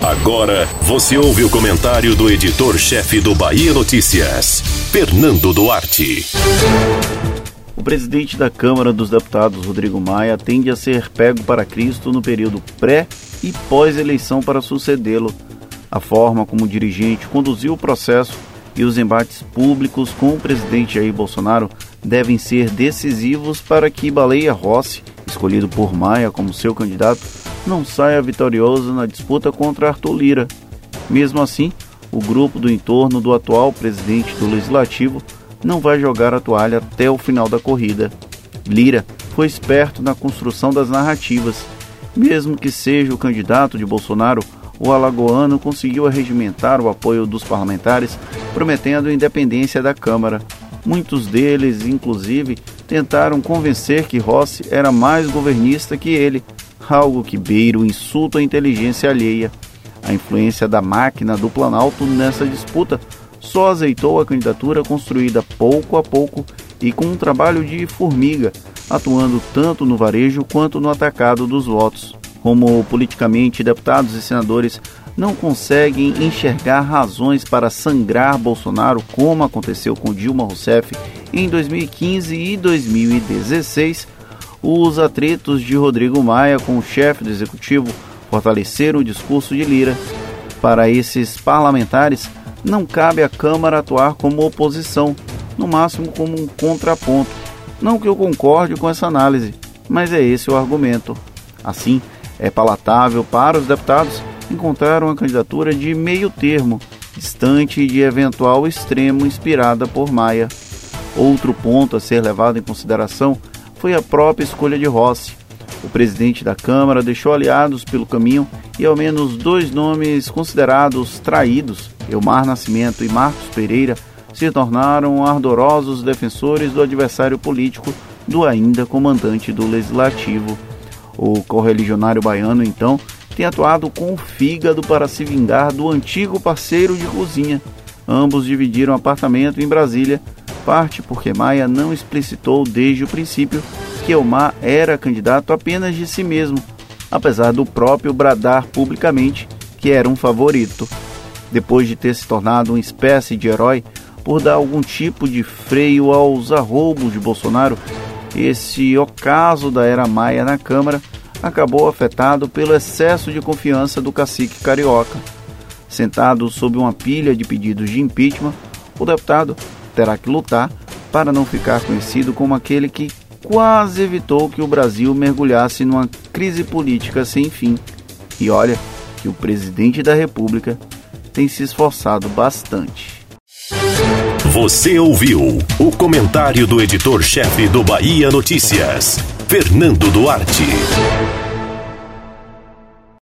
Agora você ouve o comentário do editor-chefe do Bahia Notícias, Fernando Duarte. O presidente da Câmara dos Deputados, Rodrigo Maia, tende a ser pego para Cristo no período pré e pós-eleição para sucedê-lo. A forma como o dirigente conduziu o processo e os embates públicos com o presidente Jair Bolsonaro devem ser decisivos para que Baleia Rossi, escolhido por Maia como seu candidato, não saia vitorioso na disputa contra Arthur Lira. Mesmo assim, o grupo do entorno do atual presidente do Legislativo não vai jogar a toalha até o final da corrida. Lira foi esperto na construção das narrativas. Mesmo que seja o candidato de Bolsonaro, o alagoano conseguiu arregimentar o apoio dos parlamentares, prometendo independência da Câmara. Muitos deles, inclusive, tentaram convencer que Rossi era mais governista que ele, algo que beira o insulto à inteligência alheia. A influência da máquina do Planalto nessa disputa só azeitou a candidatura construída pouco a pouco e com um trabalho de formiga, atuando tanto no varejo quanto no atacado dos votos como politicamente deputados e senadores não conseguem enxergar razões para sangrar Bolsonaro, como aconteceu com Dilma Rousseff em 2015 e 2016, os atritos de Rodrigo Maia com o chefe do executivo fortaleceram o discurso de Lira. Para esses parlamentares, não cabe à Câmara atuar como oposição, no máximo como um contraponto. Não que eu concorde com essa análise, mas é esse o argumento. Assim, é palatável para os deputados encontrar uma candidatura de meio termo, distante de eventual extremo inspirada por Maia. Outro ponto a ser levado em consideração foi a própria escolha de Rossi. O presidente da Câmara deixou aliados pelo caminho e ao menos dois nomes considerados traídos, Elmar Nascimento e Marcos Pereira, se tornaram ardorosos defensores do adversário político do ainda comandante do Legislativo. O correligionário baiano, então, tem atuado com o fígado para se vingar do antigo parceiro de cozinha. Ambos dividiram apartamento em Brasília, parte porque Maia não explicitou desde o princípio que Elmar era candidato apenas de si mesmo, apesar do próprio bradar publicamente que era um favorito. Depois de ter se tornado uma espécie de herói por dar algum tipo de freio aos arroubos de Bolsonaro, esse ocaso da era Maia na Câmara acabou afetado pelo excesso de confiança do cacique carioca. Sentado sob uma pilha de pedidos de impeachment, o deputado terá que lutar para não ficar conhecido como aquele que quase evitou que o Brasil mergulhasse numa crise política sem fim. E olha que o presidente da República tem se esforçado bastante. Você ouviu o comentário do editor-chefe do Bahia Notícias, Fernando Duarte.